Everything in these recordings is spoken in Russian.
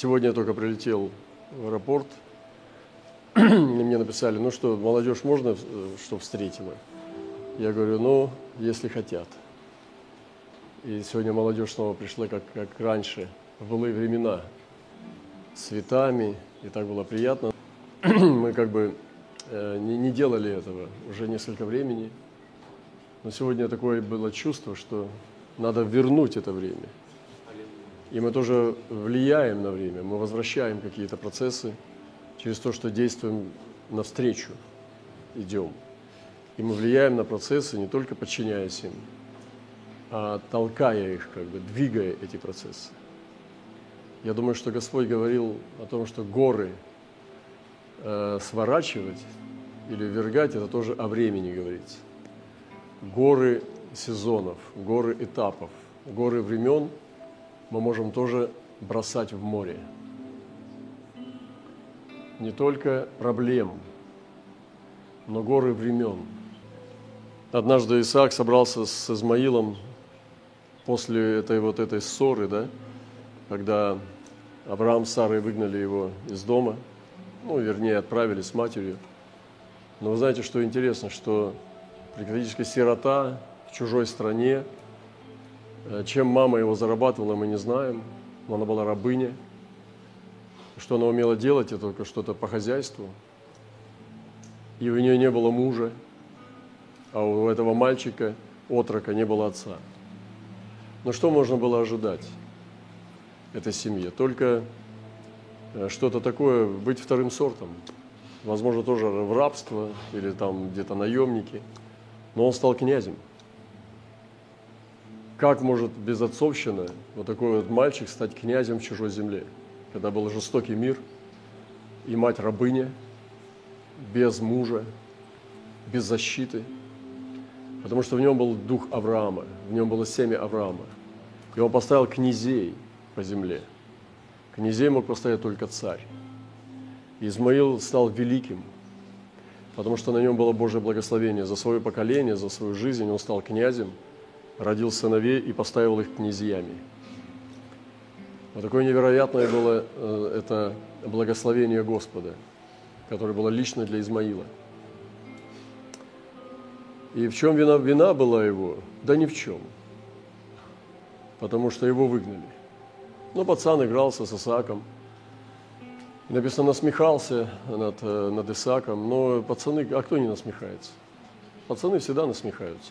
Сегодня я только прилетел в аэропорт, и мне написали, ну что, молодежь можно, что встретим? Я говорю, ну, если хотят. И сегодня молодежь снова пришла, как, как раньше, в былые времена, с цветами, и так было приятно. Мы как бы э, не, не делали этого уже несколько времени, но сегодня такое было чувство, что надо вернуть это время – и мы тоже влияем на время, мы возвращаем какие-то процессы через то, что действуем навстречу, идем. И мы влияем на процессы, не только подчиняясь им, а толкая их, как бы двигая эти процессы. Я думаю, что Господь говорил о том, что горы э, сворачивать или вергать, это тоже о времени говорится. Горы сезонов, горы этапов, горы времен – мы можем тоже бросать в море. Не только проблем, но горы времен. Однажды Исаак собрался с Измаилом после этой вот этой ссоры, да, когда Авраам с Сарой выгнали его из дома, ну, вернее, отправили с матерью. Но вы знаете, что интересно, что практически сирота в чужой стране – чем мама его зарабатывала, мы не знаем. Но она была рабыня. Что она умела делать, это только что-то по хозяйству. И у нее не было мужа, а у этого мальчика, отрока, не было отца. Но что можно было ожидать этой семье? Только э, что-то такое, быть вторым сортом. Возможно, тоже в рабство или там где-то наемники. Но он стал князем – как может безотцовщина, вот такой вот мальчик, стать князем чужой земле, когда был жестокий мир, и мать рабыня, без мужа, без защиты, потому что в нем был дух Авраама, в нем было семя Авраама. И он поставил князей по земле. Князей мог поставить только царь. Измаил стал великим, потому что на нем было Божье благословение. За свое поколение, за свою жизнь он стал князем – родил сыновей и поставил их князьями. Вот такое невероятное было э, это благословение Господа, которое было лично для Измаила. И в чем вина, вина была его? Да ни в чем. Потому что его выгнали. Ну, пацан игрался с Исааком. Написано, насмехался над, э, над Исааком. Но пацаны, а кто не насмехается? Пацаны всегда насмехаются.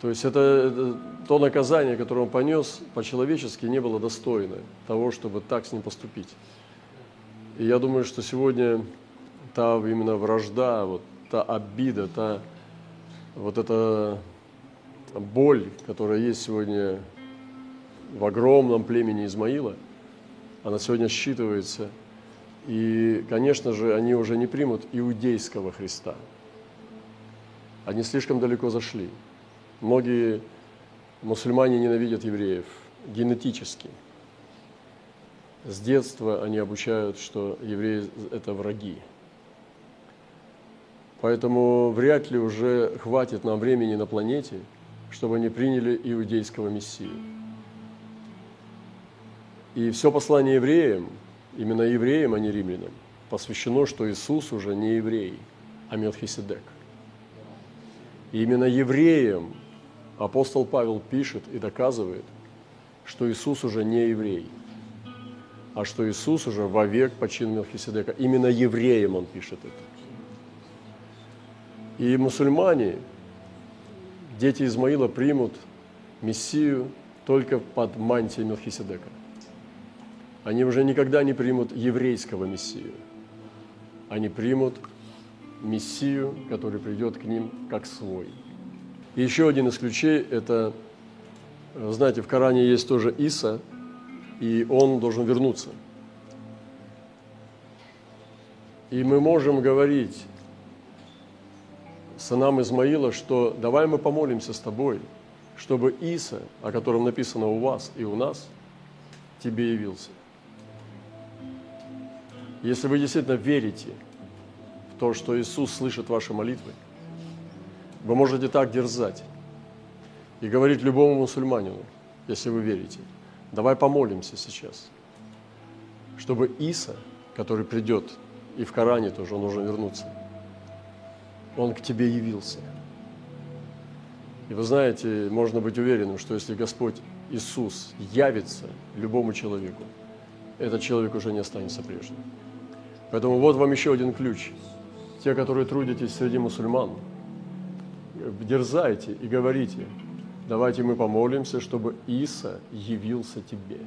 То есть это, это то наказание, которое он понес, по-человечески не было достойно того, чтобы так с ним поступить. И я думаю, что сегодня та именно вражда, вот та обида, та вот эта боль, которая есть сегодня в огромном племени Измаила, она сегодня считывается. И, конечно же, они уже не примут иудейского Христа. Они слишком далеко зашли. Многие мусульмане ненавидят евреев генетически. С детства они обучают, что евреи – это враги. Поэтому вряд ли уже хватит нам времени на планете, чтобы они приняли иудейского Мессию. И все послание евреям, именно евреям, а не римлянам, посвящено, что Иисус уже не еврей, а Мелхиседек. И именно евреям апостол Павел пишет и доказывает, что Иисус уже не еврей, а что Иисус уже вовек почин Мелхиседека. Именно евреям он пишет это. И мусульмане, дети Измаила, примут Мессию только под мантией Мелхиседека. Они уже никогда не примут еврейского Мессию. Они примут Мессию, который придет к ним как свой – и еще один из ключей – это, знаете, в Коране есть тоже Иса, и он должен вернуться. И мы можем говорить сынам Измаила, что давай мы помолимся с тобой, чтобы Иса, о котором написано у вас и у нас, тебе явился. Если вы действительно верите в то, что Иисус слышит ваши молитвы – вы можете так дерзать и говорить любому мусульманину, если вы верите. Давай помолимся сейчас. чтобы Иса, который придет, и в Коране тоже он должен вернуться, он к тебе явился. И вы знаете, можно быть уверенным, что если Господь Иисус явится любому человеку, этот человек уже не останется прежним. Поэтому вот вам еще один ключ. Те, которые трудитесь среди мусульман, дерзайте и говорите, давайте мы помолимся, чтобы Иса явился тебе.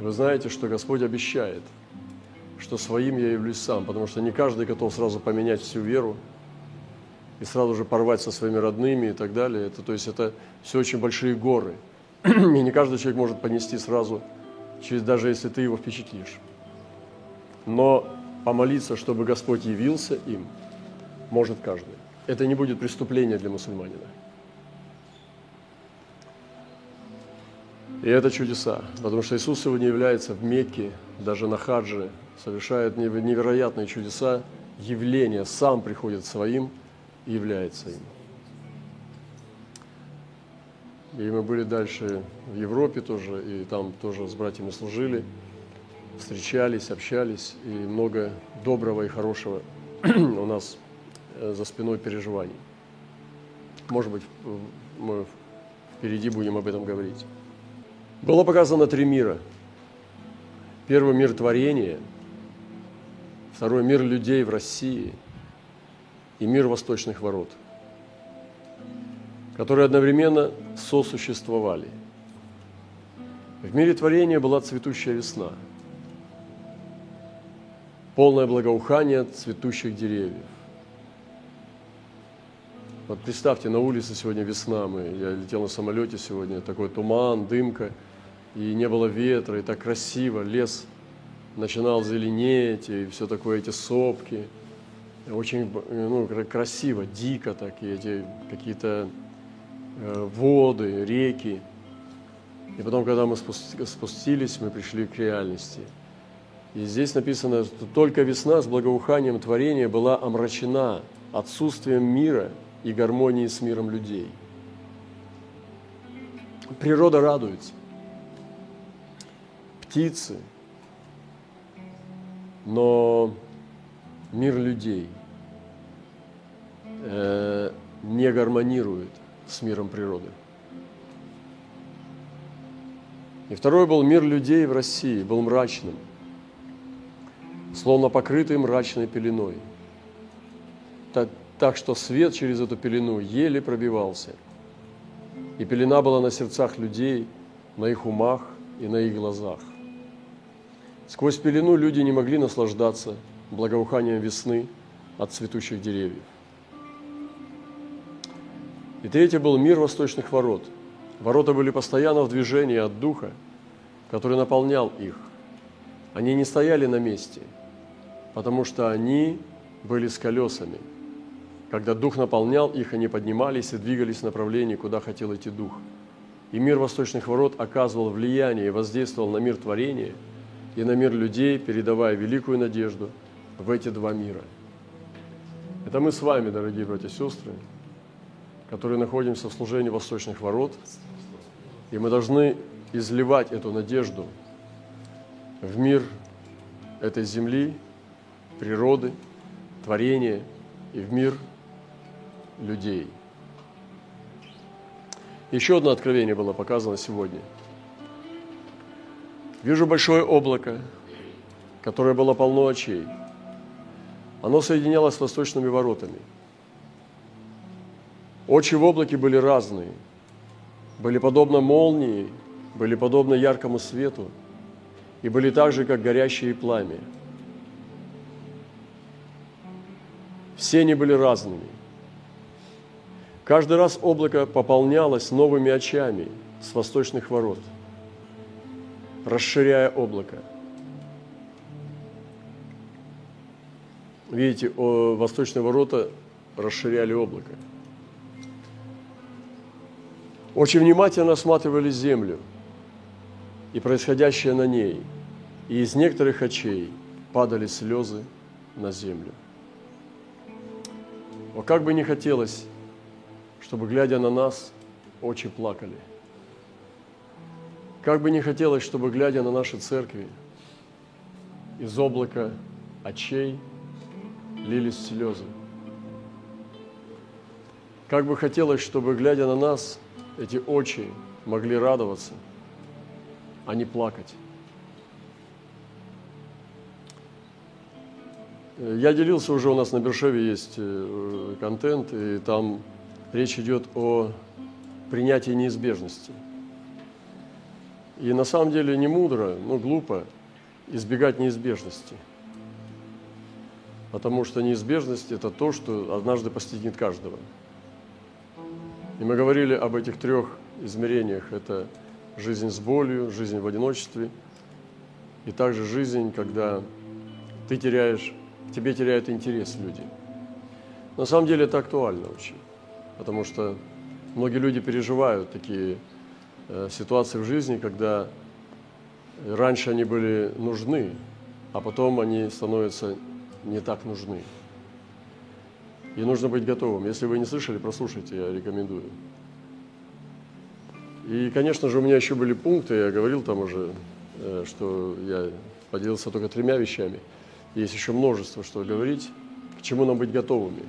Вы знаете, что Господь обещает, что своим я явлюсь сам, потому что не каждый готов сразу поменять всю веру и сразу же порвать со своими родными и так далее. Это, то есть это все очень большие горы. И не каждый человек может понести сразу, через, даже если ты его впечатлишь. Но помолиться, чтобы Господь явился им, может каждый. Это не будет преступление для мусульманина. И это чудеса, потому что Иисус сегодня является в Мекке, даже на хаджи, совершает невероятные чудеса, явления, сам приходит своим и является им. И мы были дальше в Европе тоже, и там тоже с братьями служили, встречались, общались, и много доброго и хорошего у нас за спиной переживаний. Может быть, мы впереди будем об этом говорить. Было показано три мира. Первый мир творения, второй мир людей в России и мир восточных ворот, которые одновременно сосуществовали. В мире творения была цветущая весна, полное благоухание цветущих деревьев. Вот представьте, на улице сегодня весна, мы, я летел на самолете сегодня, такой туман, дымка – и не было ветра, и так красиво, лес начинал зеленеть, и все такое, эти сопки, очень ну, красиво, дико такие, эти какие-то э, воды, реки. И потом, когда мы спустились, мы пришли к реальности. И здесь написано, что только весна с благоуханием творения была омрачена отсутствием мира и гармонии с миром людей. Природа радуется – птицы, но мир людей э, не гармонирует с миром природы. И второй был мир людей в России, был мрачным, словно покрытый мрачной пеленой. Так, что свет через эту пелену еле пробивался. И пелена была на сердцах людей, на их умах и на их глазах. Сквозь пелену люди не могли наслаждаться благоуханием весны от цветущих деревьев. И третий был мир восточных ворот. Ворота были постоянно в движении от Духа, который наполнял их. Они не стояли на месте, потому что они были с колесами. Когда Дух наполнял их, они поднимались и двигались в направлении, куда хотел идти Дух. И мир восточных ворот оказывал влияние и воздействовал на мир творения – и на мир людей, передавая великую надежду в эти два мира. Это мы с вами, дорогие братья и сестры, которые находимся в служении восточных ворот, и мы должны изливать эту надежду в мир этой земли, природы, творения и в мир людей. Еще одно откровение было показано сегодня – Вижу большое облако, которое было полно очей. Оно соединялось с восточными воротами. Очи в облаке были разные. Были подобно молнии, были подобно яркому свету и были так же, как горящие пламя. Все они были разными. Каждый раз облако пополнялось новыми очами с восточных ворот – расширяя облако. Видите, восточные ворота расширяли облако. Очень внимательно осматривали землю и происходящее на ней, и из некоторых очей падали слезы на землю. Но как бы не хотелось, чтобы, глядя на нас, очи плакали – как бы не хотелось, чтобы, глядя на наши церкви, из облака очей лились слезы. Как бы хотелось, чтобы, глядя на нас, эти очи могли радоваться, а не плакать. Я делился уже, у нас на Бершеве есть э, контент, и там речь идет о принятии неизбежности. И на самом деле не мудро, но глупо избегать неизбежности. Потому что неизбежность – это то, что однажды постигнет каждого. И мы говорили об этих трех измерениях. Это жизнь с болью, жизнь в одиночестве и также жизнь, когда ты теряешь, тебе теряют интерес люди. На самом деле это актуально очень, потому что многие люди переживают такие э, ситуации в жизни, когда раньше они были нужны, а потом они становятся не так нужны. И нужно быть готовым. Если вы не слышали, прослушайте, я рекомендую. И, конечно же, у меня еще были пункты, я говорил там уже, э, что я поделился только тремя вещами. Есть еще множество, что говорить, к чему нам быть готовыми.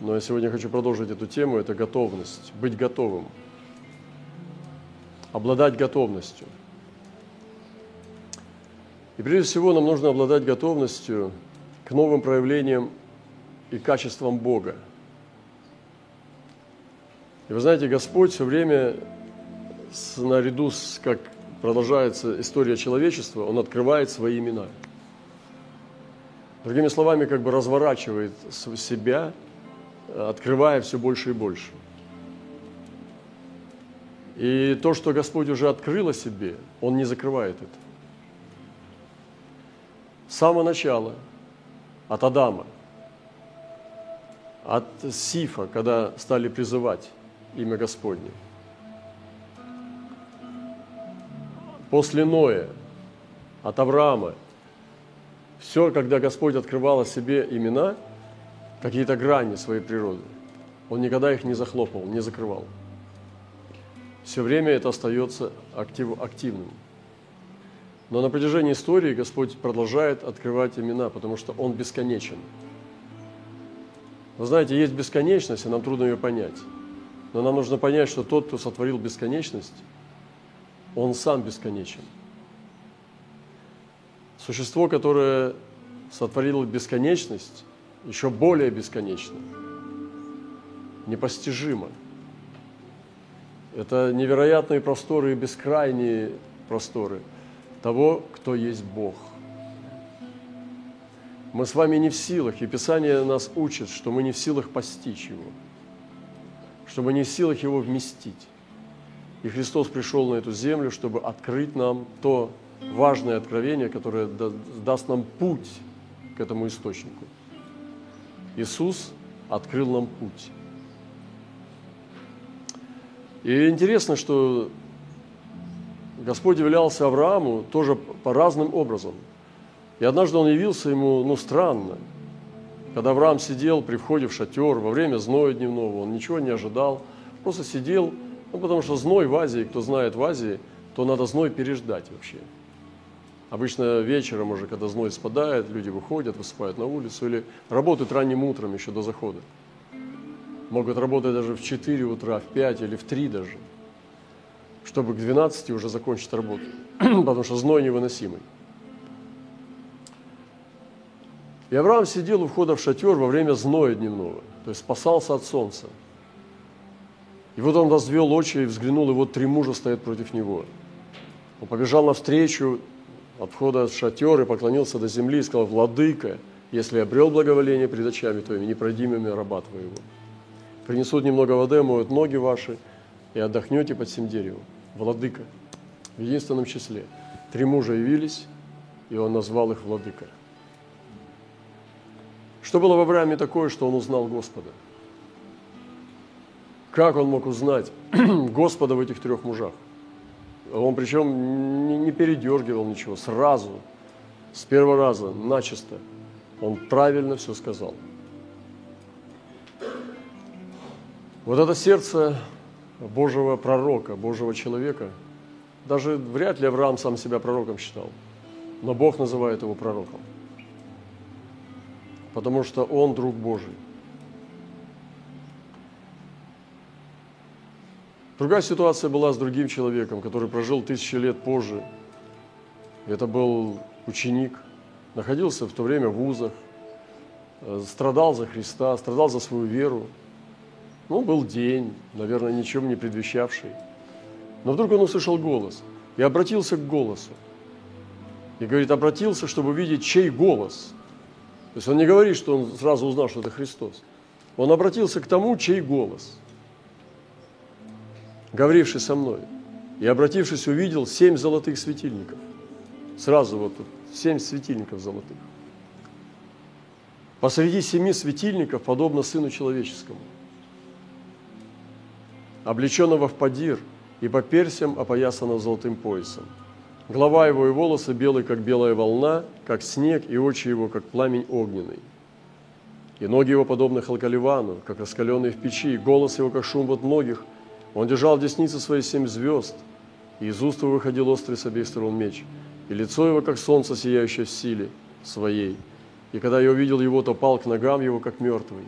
Но я сегодня хочу продолжить эту тему, это готовность, быть готовым, обладать готовностью. И прежде всего нам нужно обладать готовностью к новым проявлениям и качествам Бога. И вы знаете, Господь все время, с, наряду с, как продолжается история человечества, Он открывает свои имена. Другими словами, как бы разворачивает себя, открывая все больше и больше. И то, что Господь уже открыл о себе, Он не закрывает это. С самого начала, от Адама – от Сифа, когда стали призывать имя Господне. После Ноя, от Авраама. Все, когда Господь открывал о себе имена, какие-то грани своей природы, Он никогда их не захлопнул, не закрывал. Все время это остается актив, активным. Но на протяжении истории Господь продолжает открывать имена, потому что Он бесконечен – вы знаете, есть бесконечность, и нам трудно ее понять. Но нам нужно понять, что тот, кто сотворил бесконечность, он сам бесконечен. Существо, которое сотворило бесконечность, еще более бесконечно, непостижимо. Это невероятные просторы и бескрайние просторы того, кто есть Бог – мы с вами не в силах, и Писание нас учит, что мы не в силах постичь Его, что мы не в силах Его вместить. И Христос пришел на эту землю, чтобы открыть нам то важное откровение, которое даст нам путь к этому источнику. Иисус открыл нам путь. И интересно, что Господь являлся Аврааму тоже по разным образом – и однажды он явился ему, ну, странно. Когда Авраам сидел при входе в шатер во время зноя дневного, он ничего не ожидал, просто сидел, ну, потому что зной в Азии, кто знает в Азии, то надо зной переждать вообще. Обычно вечером уже, когда зной спадает, люди выходят, высыпают на улицу или работают ранним утром еще до захода. Могут работать даже в 4 утра, в 5 или в 3 даже, чтобы к 12 уже закончить работу, потому что зной невыносимый. И Авраам сидел у входа в шатер во время зноя дневного, то есть спасался от солнца. И вот он возвел очи и взглянул, и вот три мужа стоят против него. Он побежал навстречу от входа в шатер и поклонился до земли и сказал, «Владыка, если обрел благоволение пред очами твоими, не пройди мимо раба твоего. Принесут немного воды, моют ноги ваши, и отдохнете под всем деревом. Владыка, в единственном числе. Три мужа явились, и он назвал их владыка. Что было в Аврааме такое, что он узнал Господа? Как он мог узнать Господа в этих трех мужах? Он причем не передергивал ничего, сразу, с первого раза, начисто. Он правильно все сказал. Вот это сердце Божьего пророка, Божьего человека, даже вряд ли Авраам сам себя пророком считал. но Бог называет его пророком, потому что он друг Божий. Другая ситуация была с другим человеком, который прожил тысячи лет позже. Это был ученик, находился в то время в вузах, э, страдал за Христа, страдал за свою веру. Ну, был день, наверное, ничем не предвещавший. Но вдруг он услышал голос и обратился к голосу. И говорит, обратился, чтобы увидеть, чей голос. То есть он не говорит, что он сразу узнал, что это Христос. Он обратился к тому, чей голос – говоривший со мной, и, обратившись, увидел семь золотых светильников. Сразу вот тут семь светильников золотых. Посреди семи светильников, подобно Сыну Человеческому, облеченного в падир и по персям опоясанного золотым поясом. Голова его и волосы белые, как белая волна, как снег, и очи его, как пламень огненный. И ноги его, подобны халкаливану, как раскаленные в печи, и голос его, как шум от многих – он держал в деснице свои семь звезд, и из уст его выходил острый с обеих сторон меч, и лицо его, как солнце, сияющее в силе своей. И когда я увидел его, то пал к ногам его, как мертвый.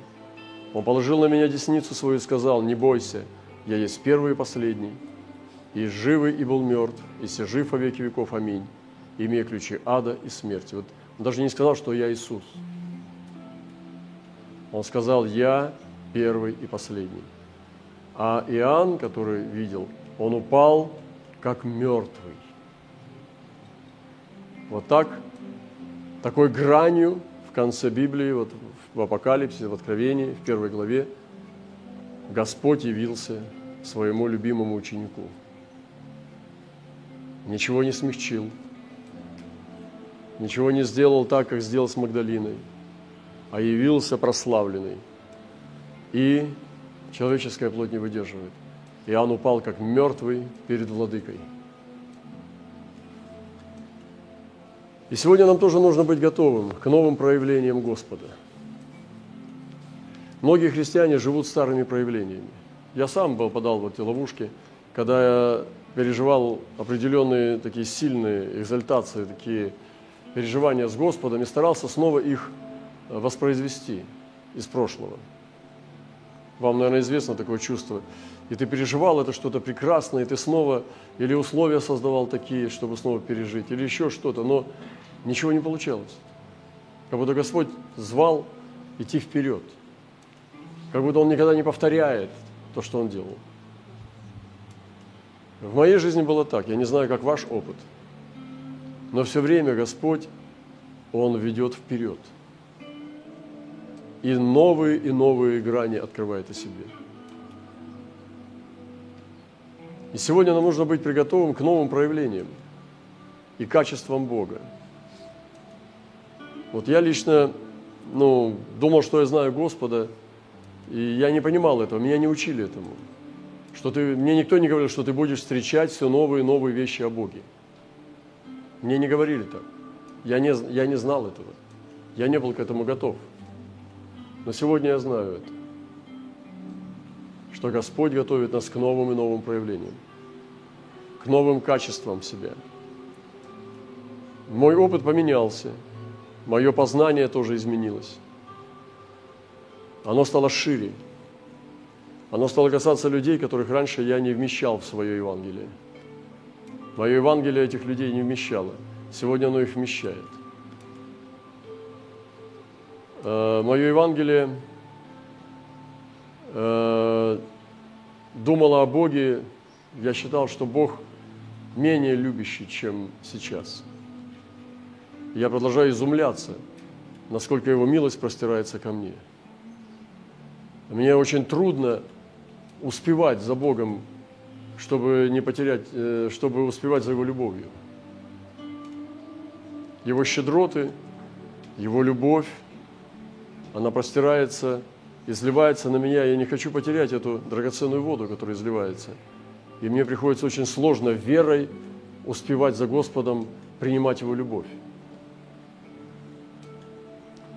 Он положил на меня десницу свою и сказал, не бойся, я есть первый и последний, и живый и был мертв, и все жив во веки веков, аминь, имея ключи ада и смерти. Вот он даже не сказал, что я Иисус. Он сказал, я первый и последний. А Иоанн, который видел, он упал как мертвый. Вот так, такой гранью в конце Библии, вот в Апокалипсисе, в Откровении, в первой главе, Господь явился своему любимому ученику. Ничего не смягчил, ничего не сделал так, как сделал с Магдалиной, а явился прославленный. И человеческая плоть не выдерживает. Иоанн упал как мертвый перед владыкой. И сегодня нам тоже нужно быть готовым к новым проявлениям Господа. Многие христиане живут старыми проявлениями. Я сам был подал в эти ловушки, когда я переживал определенные такие сильные экзальтации, такие переживания с Господом и старался снова их воспроизвести из прошлого – вам, наверное, известно такое чувство. И ты переживал это что-то прекрасное, и ты снова или условия создавал такие, чтобы снова пережить, или еще что-то, но ничего не получалось. Как будто Господь звал идти вперед. Как будто Он никогда не повторяет то, что Он делал. В моей жизни было так. Я не знаю, как ваш опыт. Но все время Господь, Он ведет вперед – и новые и новые грани открывает о себе. И сегодня нам нужно быть приготовым к новым проявлениям и качествам Бога. Вот я лично ну, думал, что я знаю Господа, и я не понимал этого, меня не учили этому. Что ты, мне никто не говорил, что ты будешь встречать все новые и новые вещи о Боге. Мне не говорили так. Я не, я не знал этого. Я не был к этому готов. Но сегодня я знаю это, что Господь готовит нас к новым и новым проявлениям, к новым качествам себя. Мой опыт поменялся, мое познание тоже изменилось. Оно стало шире. Оно стало касаться людей, которых раньше я не вмещал в свое Евангелие. Мое Евангелие этих людей не вмещало. Сегодня оно их вмещает. Э, мое Евангелие э, думало о Боге, я считал, что Бог менее любящий, чем сейчас. Я продолжаю изумляться, насколько Его милость простирается ко мне. Мне очень трудно успевать за Богом, чтобы не потерять, э, чтобы успевать за Его любовью. Его щедроты, Его любовь, она простирается, изливается на меня. Я не хочу потерять эту драгоценную воду, которая изливается. И мне приходится очень сложно верой успевать за Господом, принимать Его любовь.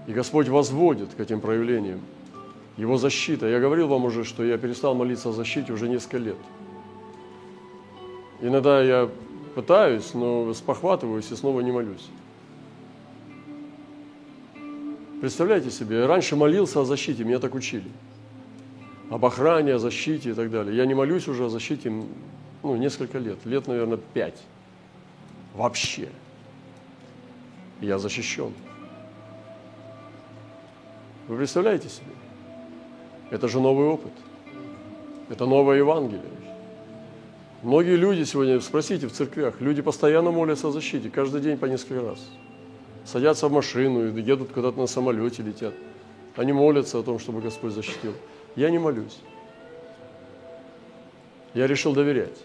И Господь возводит к этим проявлениям. Его защита. Я говорил вам уже, что я перестал молиться о защите уже несколько лет. Иногда я пытаюсь, но спохватываюсь и снова не молюсь. Представляете себе, я раньше молился о защите, меня так учили. Об охране, о защите и так далее. Я не молюсь уже о защите ну, несколько лет, лет, наверное, пять. Вообще. Я защищен. Вы представляете себе? Это же новый опыт. Это новое Евангелие. Многие люди сегодня, спросите в церквях, люди постоянно молятся о защите, каждый день по несколько раз. Садятся в машину, едут куда-то на самолете, летят. Они молятся о том, чтобы Господь защитил. Я не молюсь. Я решил доверять,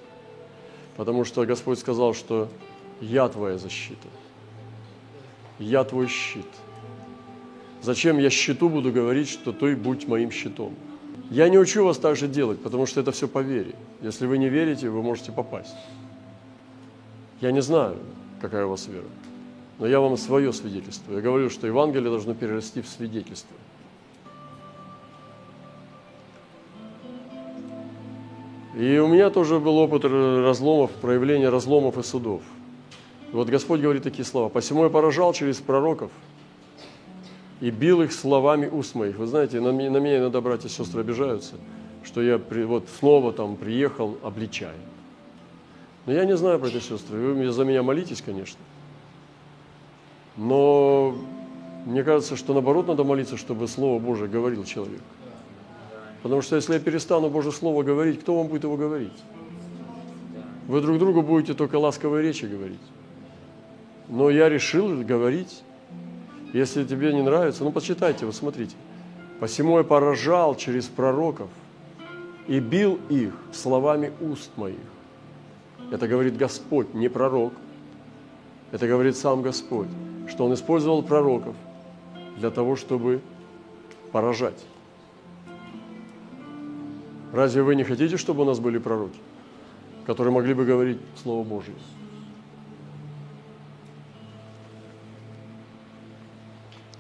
потому что Господь сказал, что я твоя защита, я твой щит. Зачем я щиту буду говорить, что ты будь моим щитом? Я не учу вас так же делать, потому что это все по вере. Если вы не верите, вы можете попасть. Я не знаю, какая у вас вера, но я вам свое свидетельство. Я говорю, что Евангелие должно перерасти в свидетельство. И у меня тоже был опыт разломов, проявления разломов и судов. И вот Господь говорит такие слова. «Посему я поражал через пророков, и бил их словами уст моих. Вы знаете, на, на меня иногда братья и сестры обижаются, что я при, вот снова там приехал, обличая. Но я не знаю, братья и сестры, вы за меня молитесь, конечно. Но мне кажется, что наоборот надо молиться, чтобы Слово Божие говорил человек. Потому что если я перестану Божье Слово говорить, кто вам будет его говорить? Вы друг другу будете только ласковые речи говорить. Но я решил говорить если тебе не нравится, ну почитайте, вот смотрите. «Посему я поражал через пророков и бил их словами уст моих». Это говорит Господь, не пророк. Это говорит сам Господь, что Он использовал пророков для того, чтобы поражать. Разве вы не хотите, чтобы у нас были пророки, которые могли бы говорить Слово Божье?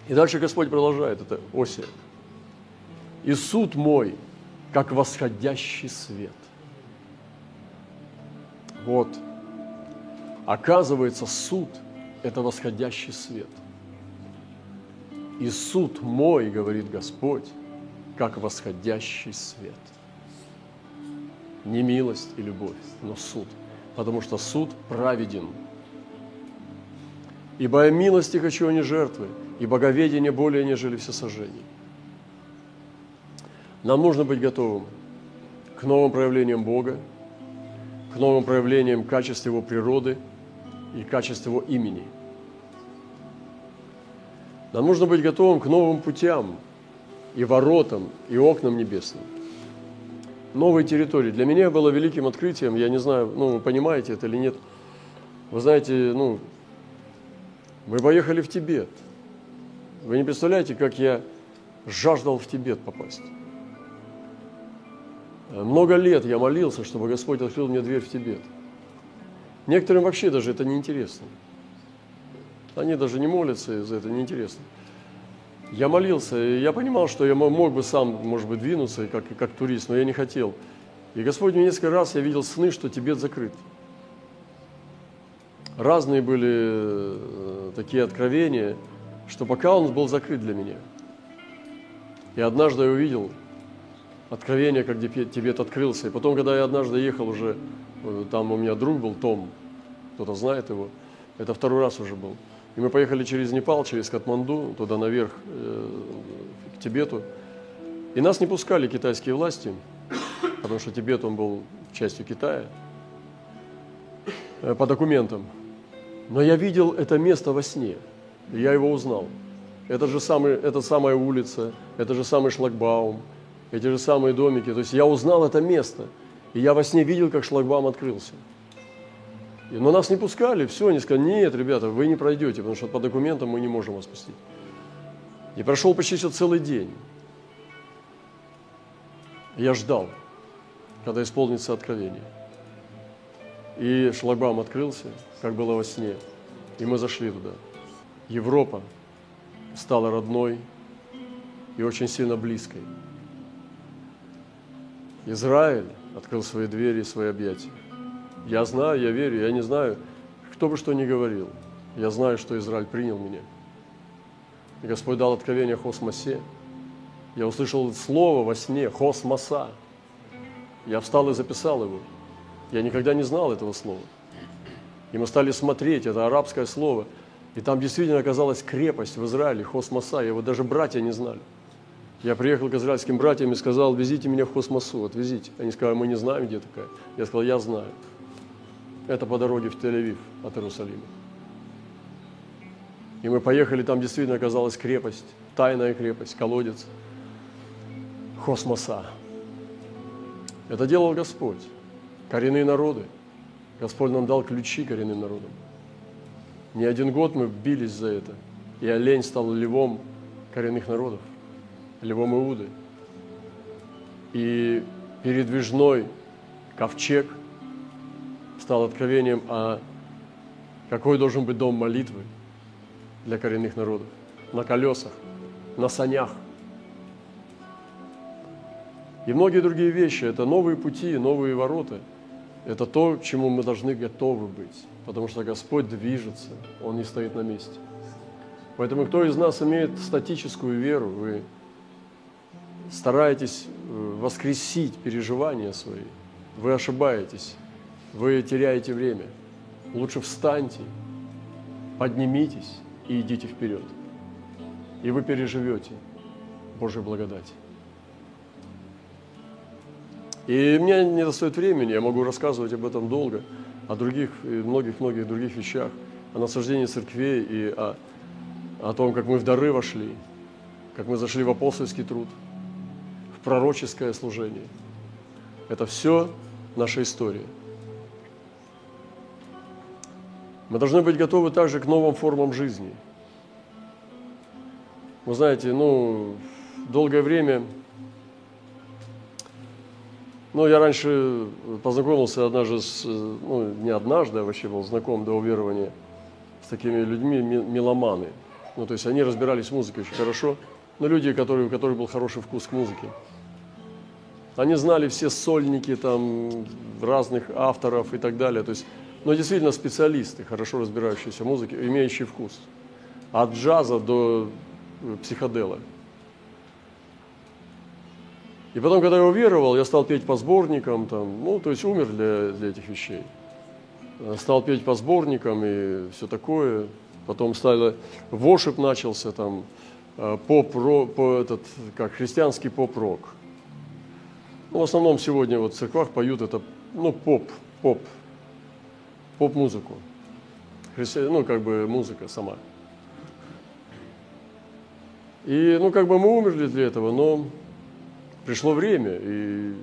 И дальше Господь продолжает это Осия. «И суд мой, как восходящий свет». Вот. Оказывается, суд – это восходящий свет. И суд мой, говорит Господь, как восходящий свет. Не милость и любовь, но суд. Потому что суд праведен. Ибо я милости хочу, а не жертвы, и боговедение более, нежели все сожжения. Нам нужно быть готовым к новым проявлениям Бога, к новым проявлениям качеств Его природы и качеств Его имени. Нам нужно быть готовым к новым путям и воротам, и окнам небесным. Новой территории. Для меня было великим открытием, я не знаю, ну, вы понимаете это или нет. Вы знаете, ну, мы поехали в Тибет – вы не представляете, как я жаждал в Тибет попасть. Много лет я молился, чтобы Господь открыл мне дверь в Тибет. Некоторым вообще даже это неинтересно. Они даже не молятся за это, неинтересно. Я молился, и я понимал, что я мог бы сам, может быть, двинуться, как, как турист, но я не хотел. И Господь мне несколько раз, я видел сны, что Тибет закрыт. Разные были э, такие откровения – что пока он был закрыт для меня. И однажды я увидел откровение, как Тибет открылся. И потом, когда я однажды ехал уже, там у меня друг был, Том, кто-то знает его, это второй раз уже был. И мы поехали через Непал, через Катманду, туда наверх, э, к Тибету. И нас не пускали китайские власти, потому что Тибет, он был частью Китая, э, по документам. Но я видел это место во сне – я его узнал. Это же самый, это самая улица, это же самый шлагбаум, эти же самые домики. То есть я узнал это место. И я во сне видел, как шлагбаум открылся. Но нас не пускали, все, они сказали, нет, ребята, вы не пройдете, потому что по документам мы не можем вас пустить. И прошел почти все целый день. Я ждал, когда исполнится откровение. И шлагбаум открылся, как было во сне, и мы зашли туда. Европа стала родной и очень сильно близкой. Израиль открыл свои двери и свои объятия. Я знаю, я верю, я не знаю, кто бы что ни говорил. Я знаю, что Израиль принял меня. И Господь дал откровение о Хосмосе. Я услышал слово во сне Хосмоса. Я встал и записал его. Я никогда не знал этого слова. И мы стали смотреть, это арабское слово. И там действительно оказалась крепость в Израиле, Хосмоса. Его даже братья не знали. Я приехал к израильским братьям и сказал, везите меня в Хосмосу, отвезите. Они сказали, мы не знаем, где такая. Я сказал, я знаю. Это по дороге в Тель-Авив от Иерусалима. И мы поехали, там действительно оказалась крепость, тайная крепость, колодец, Хосмоса. Это делал Господь. Коренные народы. Господь нам дал ключи коренным народам. Не один год мы бились за это. И олень стал львом коренных народов, львом Иуды. И передвижной ковчег стал откровением о какой должен быть дом молитвы для коренных народов. На колесах, на санях. И многие другие вещи – это новые пути, новые ворота. Это то, к чему мы должны готовы быть потому что Господь движется, Он не стоит на месте. Поэтому кто из нас имеет статическую веру, вы стараетесь э, воскресить переживания свои, вы ошибаетесь, вы теряете время. Лучше встаньте, поднимитесь и идите вперед. И вы переживете Божью благодать. И мне не достает времени, я могу рассказывать об этом долго – о других, многих-многих других вещах, о насаждении церквей и о, о том, как мы в дары вошли, как мы зашли в апостольский труд, пророческое служение. Это все наша история. Мы должны быть готовы также к новым формам жизни. Вы знаете, ну, долгое время ну, я раньше познакомился однажды с, ну, не однажды, а вообще был знаком до уверования с такими людьми, меломаны. Ну, то есть они разбирались в музыке очень хорошо, но люди, которые, у которых был хороший вкус к музыке. Они знали все сольники там разных авторов и так далее. То есть, но действительно специалисты, хорошо разбирающиеся в музыке, имеющие вкус. От джаза до э, психодела – и потом, когда я уверовал, я стал петь по сборникам, там, ну, то есть умер для, для этих вещей. Стал петь по сборникам и все такое. Потом стали, вошип начался, там, э, поп, по этот, как христианский поп-рок. Ну, в основном сегодня вот в церквах поют это, ну, поп, поп, поп-музыку. Христи... Ну, как бы музыка сама. И, ну, как бы мы умерли для этого, но пришло время, и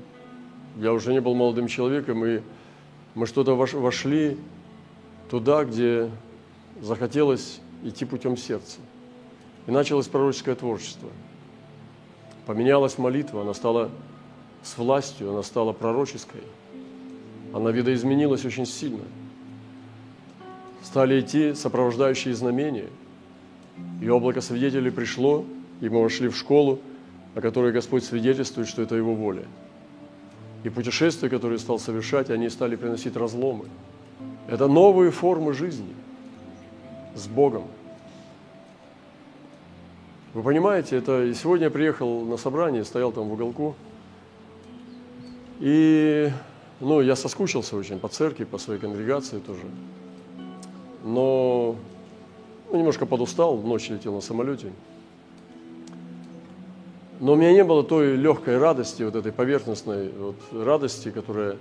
я уже не был молодым человеком, и мы что-то вошли туда, где захотелось идти путем сердца. И началось пророческое творчество. Поменялась молитва, она стала с властью, она стала пророческой. Она видоизменилась очень сильно. Стали идти сопровождающие знамения. И облако свидетелей пришло, и мы вошли в школу, о которой Господь свидетельствует, что это Его воля. И путешествия, которые стал совершать, они стали приносить разломы. Это новые формы жизни с Богом. Вы понимаете, это сегодня я приехал на собрание, стоял там в уголку, и ну, я соскучился очень по церкви, по своей конгрегации тоже. Но ну, немножко подустал, ночь летел на самолете. Но у меня не было той легкой радости, вот этой поверхностной вот радости, которая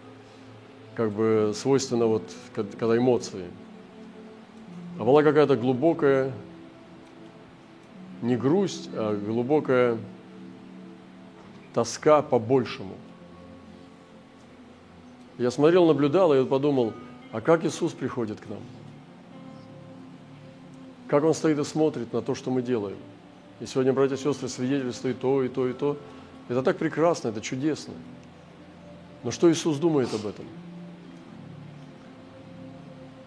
как бы свойственна вот когда эмоции. А была какая-то глубокая, не грусть, а глубокая тоска по большему. Я смотрел, наблюдал и подумал, а как Иисус приходит к нам? Как Он стоит и смотрит на то, что мы делаем – и сегодня, братья и сестры, свидетельствуют то, и то, и то. Это так прекрасно, это чудесно. Но что Иисус думает об этом?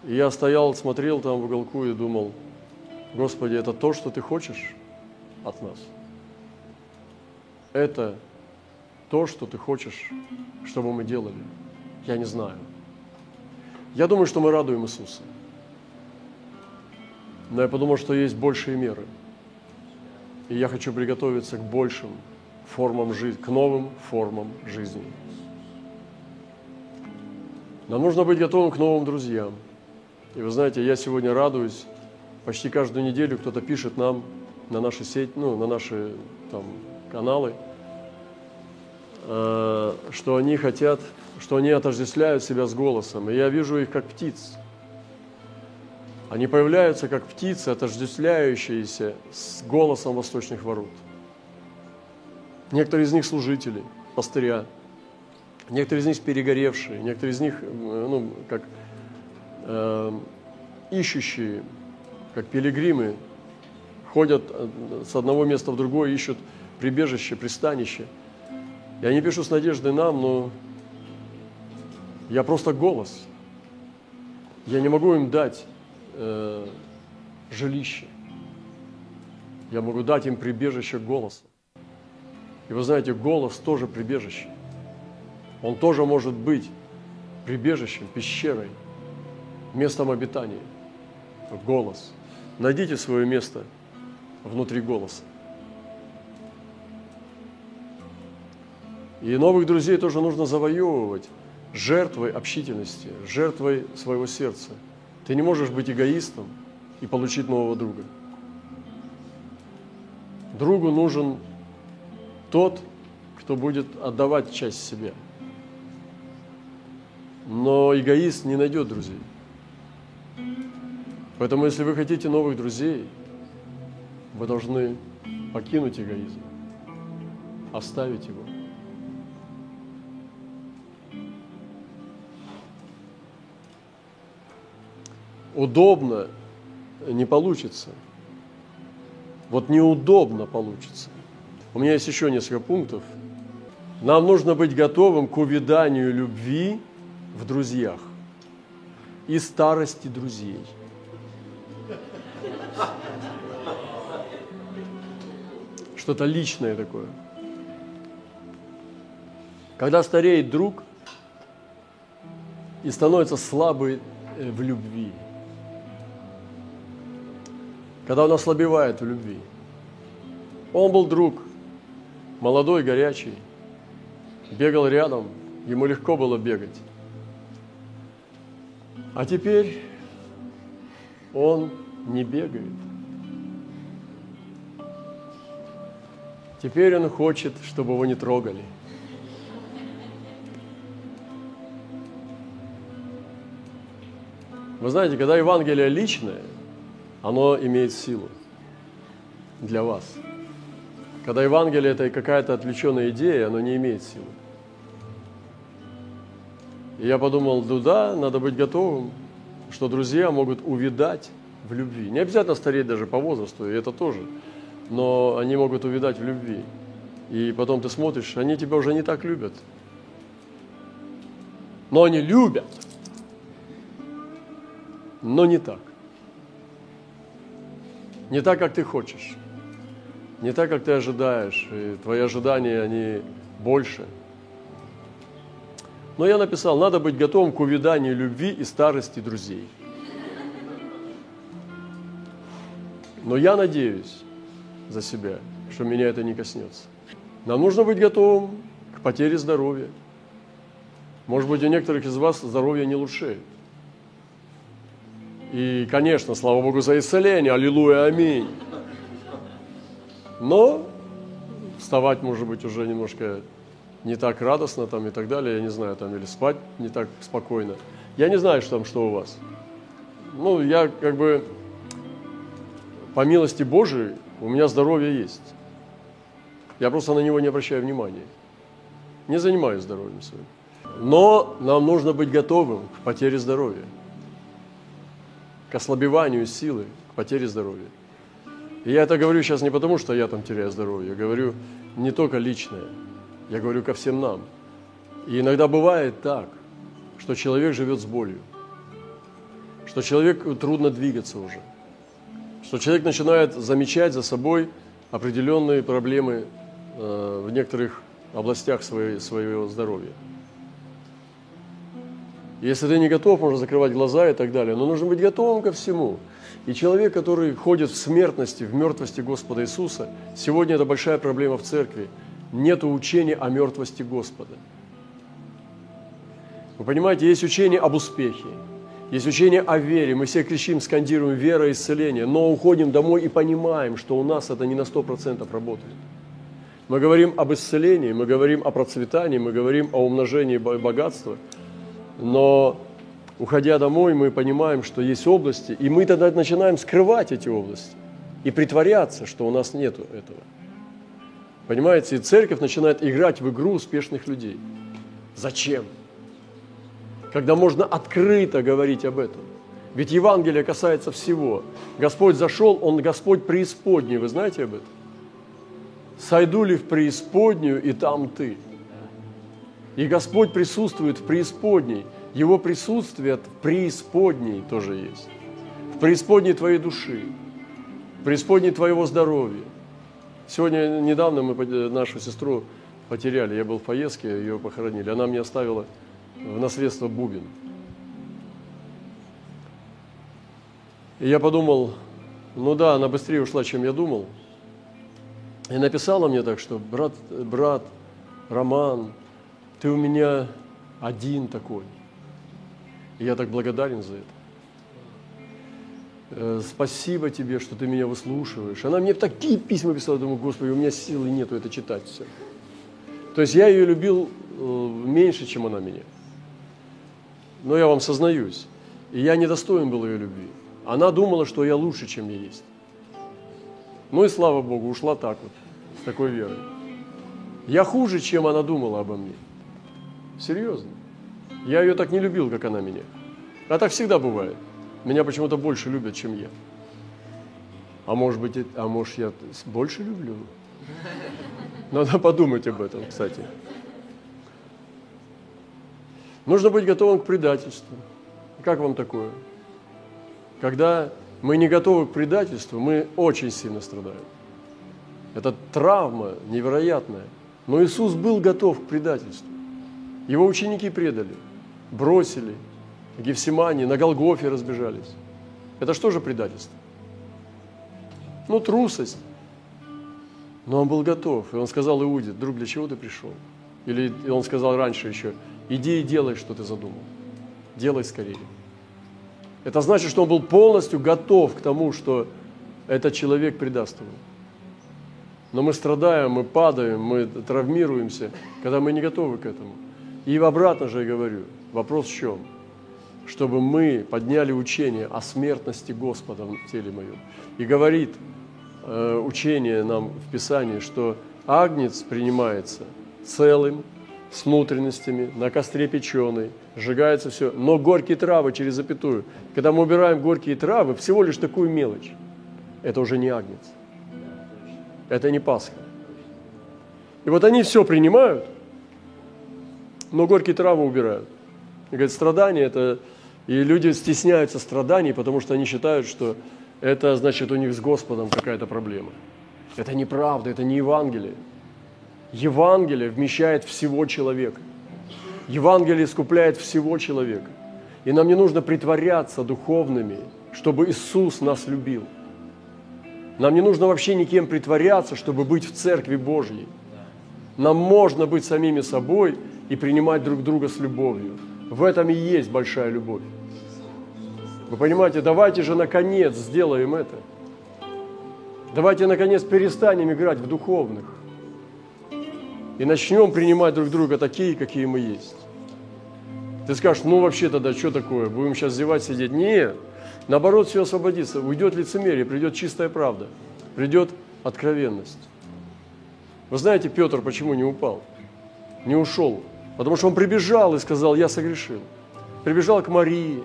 И я стоял, смотрел там в уголку и думал, Господи, это то, что Ты хочешь от нас? Это то, что Ты хочешь, чтобы мы делали? Я не знаю. Я думаю, что мы радуем Иисуса. Но я подумал, что есть большие меры – И я хочу приготовиться к большим формам жизни, к новым формам жизни. Нам нужно быть готовым к новым друзьям. И вы знаете, я сегодня радуюсь, почти каждую неделю кто-то пишет нам на наши сеть, ну, на наши там, каналы, э, что они хотят, что они отождествляют себя с голосом. И я вижу их как птиц. Они появляются как птицы, отождествляющиеся с голосом восточных ворот. Некоторые из них служители, пастыря, некоторые из них перегоревшие, некоторые из них, э, ну, как э, ищущие, как пилигримы, ходят э, с одного места в другое, ищут прибежище, пристанище. И они пишут с надеждой нам, но я просто голос. Я не могу им дать э, жилище. Я могу дать им прибежище голоса. И вы знаете, голос тоже прибежище. Он тоже может быть прибежищем, пещерой, местом обитания. Голос. Найдите свое место внутри голоса. И новых друзей тоже нужно завоевывать жертвой общительности, жертвой своего сердца. Ты не можешь быть эгоистом и получить нового друга. Другу нужен тот, кто будет отдавать часть себя. Но эгоист не найдет друзей. Поэтому, если вы хотите новых друзей, вы должны покинуть эгоизм, оставить его. Удобно не получится. Вот неудобно получится. У меня есть еще несколько пунктов. Нам нужно быть готовым к увиданию любви в друзьях и старости друзей. Что-то личное такое. Когда стареет друг и становится слабый э, в любви, когда он ослабевает в любви. Он был друг, молодой, горячий, бегал рядом, ему легко было бегать. А теперь он не бегает. Теперь он хочет, чтобы его не трогали. Вы знаете, когда Евангелие личное, оно имеет силу для вас. Когда Евангелие – это какая-то отвлеченная идея, оно не имеет силы. И я подумал, ну да, надо быть готовым, что друзья могут увидать в любви. Не обязательно стареть даже по возрасту, и это тоже. Но они могут увидать в любви. И потом ты смотришь, они тебя уже не так любят. Но они любят. Но не так. Не так, как ты хочешь. Не так, как ты ожидаешь. И твои ожидания, они больше – но я написал, надо быть готовым к увиданию любви и старости друзей. Но я надеюсь за себя, что меня это не коснется. Нам нужно быть готовым к потере здоровья. Может быть, у некоторых из вас здоровье не лучшее. И, конечно, слава Богу за исцеление, аллилуйя, аминь. Но вставать, может быть, уже немножко не так радостно там и так далее, я не знаю, там или спать не так спокойно. Я не знаю, что там, что у вас. Ну, я как бы по милости Божией у меня здоровье есть. Я просто на него не обращаю внимания. Не занимаюсь здоровьем своим. Но нам нужно быть готовым к потере здоровья, к ослабеванию силы, к потере здоровья. И я это говорю сейчас не потому, что я там теряю здоровье, я говорю не только личное, я говорю ко всем нам. И иногда бывает так, что человек живет с болью, что человеку трудно двигаться уже, что человек начинает замечать за собой определенные проблемы э, в некоторых областях своего здоровья. Если ты не готов, можно закрывать глаза и так далее. Но нужно быть готовым ко всему. И человек, который ходит в смертности, в мертвости Господа Иисуса, сегодня это большая проблема в церкви. Нет учения о мертвости Господа. Вы понимаете, есть учение об успехе, есть учение о вере. Мы все кричим, скандируем вера исцеление, но уходим домой и понимаем, что у нас это не на 100% работает. Мы говорим об исцелении, мы говорим о процветании, мы говорим о умножении богатства, но уходя домой, мы понимаем, что есть области, и мы тогда начинаем скрывать эти области и притворяться, что у нас нет этого. Понимаете, и церковь начинает играть в игру успешных людей. Зачем? Когда можно открыто говорить об этом. Ведь Евангелие касается всего. Господь зашел, Он Господь преисподней, вы знаете об этом? Сойду ли в преисподнюю, и там ты. И Господь присутствует в преисподней. Его присутствие в преисподней тоже есть. В преисподней твоей души, в преисподней твоего здоровья. Сегодня недавно мы нашу сестру потеряли. Я был в поездке, ее похоронили. Она мне оставила в наследство бубен. И я подумал, ну да, она быстрее ушла, чем я думал. И написала мне так, что брат, брат, Роман, ты у меня один такой. И я так благодарен за это. Э, спасибо тебе, что ты меня выслушиваешь. Она мне такие письма писала, думаю, Господи, у меня силы нету это читать все. То есть я ее любил э, меньше, чем она меня но я вам сознаюсь, и я недостоин был ее любви. Она думала, что я лучше, чем я есть. Ну и слава Богу, ушла так вот, с такой верой. Я хуже, чем она думала обо мне. Серьезно. Я ее так не любил, как она меня. А так всегда бывает. Меня почему-то больше любят, чем я. А может быть, а может я больше люблю? Надо подумать об этом, кстати. Нужно быть готовым к предательству. Как вам такое? Когда мы не готовы к предательству, мы очень сильно страдаем. Это травма невероятная. Но Иисус был готов к предательству. Его ученики предали, бросили, в Гефсимании, на Голгофе разбежались. Это что же предательство? Ну, трусость. Но он был готов. И он сказал Иуде, друг, для чего ты пришел? Или он сказал раньше еще, Иди и делай, что ты задумал. Делай скорее. Это значит, что он был полностью готов к тому, что этот человек предаст его. Но мы страдаем, мы падаем, мы травмируемся, когда мы не готовы к этому. И обратно же говорю, вопрос в чем? Чтобы мы подняли учение о смертности Господа в теле моем. И говорит э, учение нам в Писании, что агнец принимается целым, с внутренностями, на костре печеный, сжигается все, но горькие травы через запятую. Когда мы убираем горькие травы, всего лишь такую мелочь, это уже не агнец, это не Пасха. И вот они все принимают, но горькие травы убирают. И говорят, страдания это... И люди стесняются страданий, потому что они считают, что это значит у них с Господом какая-то проблема. Это неправда, это не Евангелие. Евангелие вмещает всего человека. Евангелие искупляет всего человека. И нам не нужно притворяться духовными, чтобы Иисус нас любил. Нам не нужно вообще никем притворяться, чтобы быть в Церкви Божьей. Нам можно быть самими собой и принимать друг друга с любовью. В этом и есть большая любовь. Вы понимаете, давайте же наконец сделаем это. Давайте наконец перестанем играть в духовных и начнем принимать друг друга такие, какие мы есть. Ты скажешь, ну вообще тогда что такое, будем сейчас зевать, сидеть? Нет, наоборот, все освободится, уйдет лицемерие, придет чистая правда, придет откровенность. Вы знаете, Петр почему не упал, не ушел? Потому что он прибежал и сказал, я согрешил. Прибежал к Марии,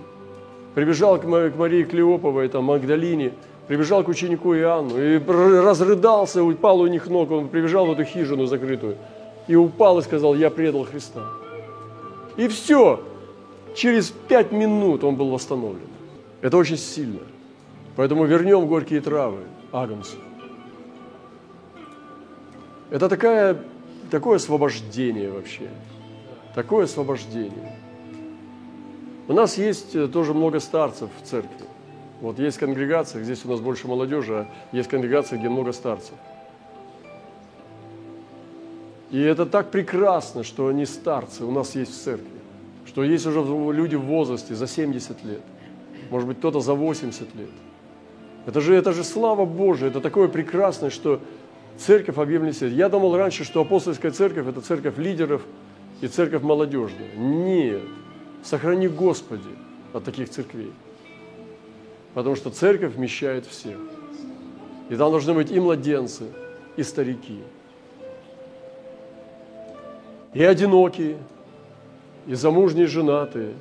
прибежал к Марии Клеоповой, там, Магдалине, прибежал к ученику Иоанну и разрыдался, упал у них ног, он прибежал в эту хижину закрытую – и упал и сказал, я предал Христа. И все. Через пять минут он был восстановлен. Это очень сильно. Поэтому вернем горькие травы Агнцу. Это такая, такое освобождение вообще. Такое освобождение. У нас есть э, тоже много старцев в церкви. Вот есть конгрегация, здесь у нас больше молодежи, а есть конгрегация, где много старцев. И это так прекрасно, что они старцы у нас есть в церкви. Что есть уже люди в возрасте за 70 лет. Может быть, кто-то за 80 лет. Это же, это же слава Божия, это такое прекрасное, что церковь объявлена. Я думал раньше, что апостольская церковь – это церковь лидеров и церковь молодежная. Нет. Сохрани Господи от таких церквей. Потому что церковь вмещает всех. И там должны быть и младенцы, и старики – и одинокие, и замужние, и женатые.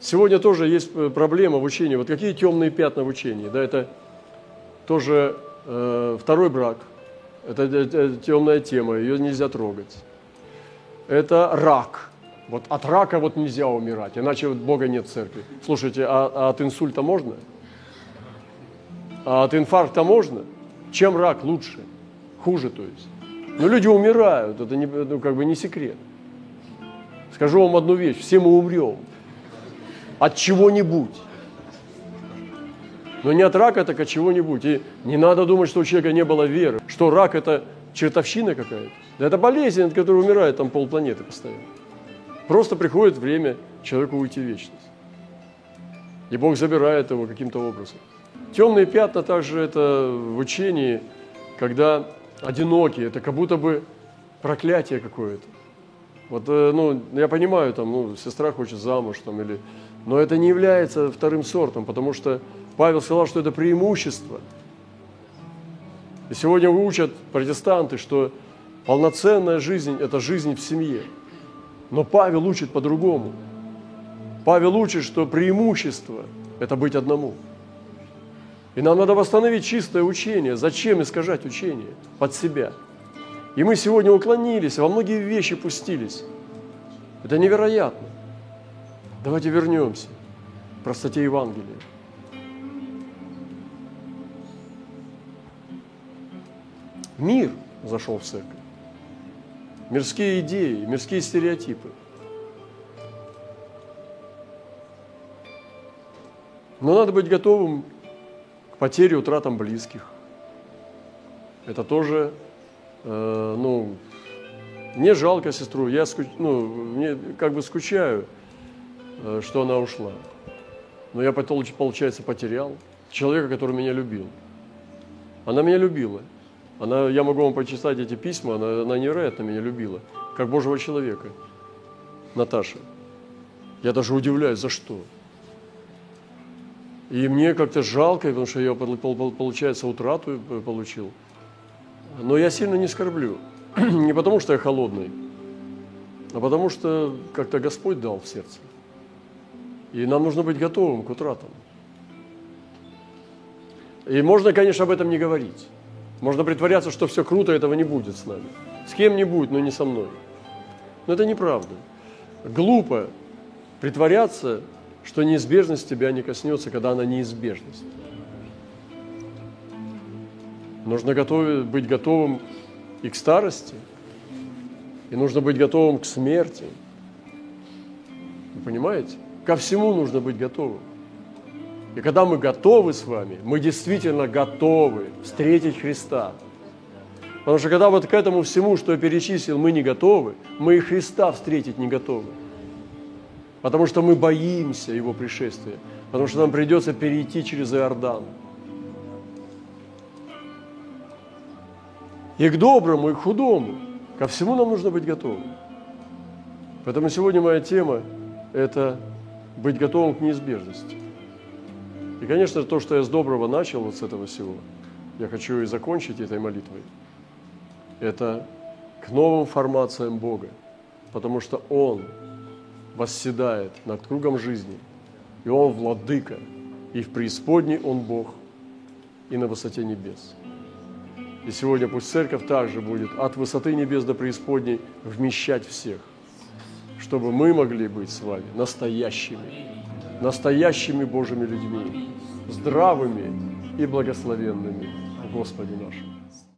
Сегодня тоже есть э, проблема в учении. Вот какие темные пятна в учении? Да, это тоже э, второй брак. Это, это, это темная тема, ее нельзя трогать. Это рак. Вот от рака вот нельзя умирать, иначе вот Бога нет в церкви. Слушайте, а, а от инсульта можно? А от инфаркта можно? Чем рак лучше? Хуже, то есть. Но люди умирают, это не, ну, как бы не секрет. Скажу вам одну вещь, все мы умрем от чего-нибудь. Но не от рака, так от чего-нибудь. И не надо думать, что у человека не было веры, что рак – это чертовщина какая-то. Да это болезнь, от которой умирает там полпланеты постоянно. Просто приходит время человеку уйти в вечность. И Бог забирает его каким-то образом. Темные пятна также это в учении, когда одинокие, это как будто бы проклятие какое-то. Вот, э, ну, я понимаю, там, ну, сестра хочет замуж, там, или... но это не является вторым сортом, потому что Павел сказал, что это преимущество. И сегодня учат протестанты, что полноценная жизнь – это жизнь в семье. Но Павел учит по-другому. Павел учит, что преимущество – это быть одному – и нам надо восстановить чистое учение. Зачем искажать учение под себя? И мы сегодня уклонились, во многие вещи пустились. Это невероятно. Давайте вернемся к простоте Евангелия. Мир зашел в церковь. Мирские идеи, мирские стереотипы. Но надо быть готовым потери, утратам близких. Это тоже, э, ну, мне жалко сестру, я скуч, ну, мне как бы скучаю, э, что она ушла. Но я, получается, потерял человека, который меня любил. Она меня любила. Она, я могу вам почитать эти письма, она, она невероятно меня любила, как Божьего человека. Наташа. Я даже удивляюсь, за что? И мне как-то жалко, потому что я, получается, утрату получил. Но я сильно не скорблю. Не потому, что я холодный, а потому, что как-то Господь дал в сердце. И нам нужно быть готовым к утратам. И можно, конечно, об этом не говорить. Можно притворяться, что все круто, этого не будет с нами. С кем-нибудь, но не со мной. Но это неправда. Глупо притворяться, что неизбежность тебя не коснется, когда она неизбежность. Нужно готовить, быть готовым и к старости, и нужно быть готовым к смерти. Вы понимаете? Ко всему нужно быть готовым. И когда мы готовы с вами, мы действительно готовы встретить Христа. Потому что когда вот к этому всему, что я перечислил, мы не готовы, мы и Христа встретить не готовы. Потому что мы боимся Его пришествия. Потому что нам придется перейти через Иордан. И к доброму, и к худому. Ко всему нам нужно быть готовым. Поэтому сегодня моя тема – это быть готовым к неизбежности. И, конечно, то, что я с доброго начал, вот с этого всего, я хочу и закончить этой молитвой, это к новым формациям Бога, потому что Он восседает над кругом жизни, и Он владыка, и в преисподней Он Бог, и на высоте небес. И сегодня пусть церковь также будет от высоты небес до преисподней вмещать всех, чтобы мы могли быть с вами настоящими, настоящими Божьими людьми, здравыми и благословенными Господи нашим.